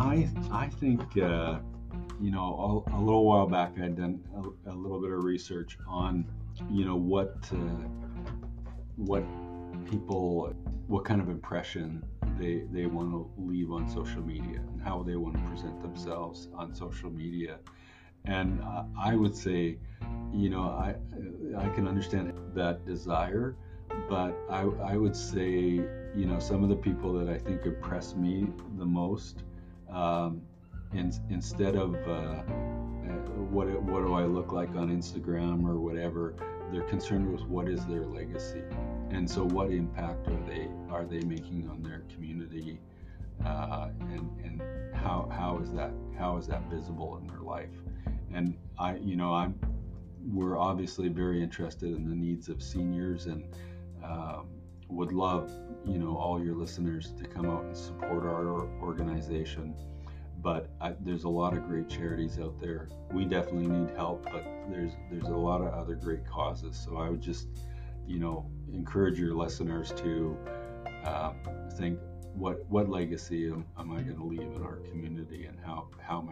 I I think uh, you know a, a, little while back I'd done a, a, little bit of research on you know what uh, what people what kind of impression they they want to leave on social media and how they want to present themselves on social media. And uh, I would say you know I I can understand that desire but I, I would say you know some of the people that I think impress me the most um, in, instead of uh, uh, what what do I look like on Instagram or whatever they're concerned with what is their legacy. And so what impact are they are they making on their community? Uh, and and how how is that how is that visible in their life? And I you know I'm we're obviously very interested in the needs of seniors and um, would love you know all your listeners to come out and support our organization. But I, there's a lot of great charities out there. We definitely need help but there's there's a lot of other great causes. So i would just you know encourage your listeners to uh, think what what legacy am, am I going to leave in our community and how how am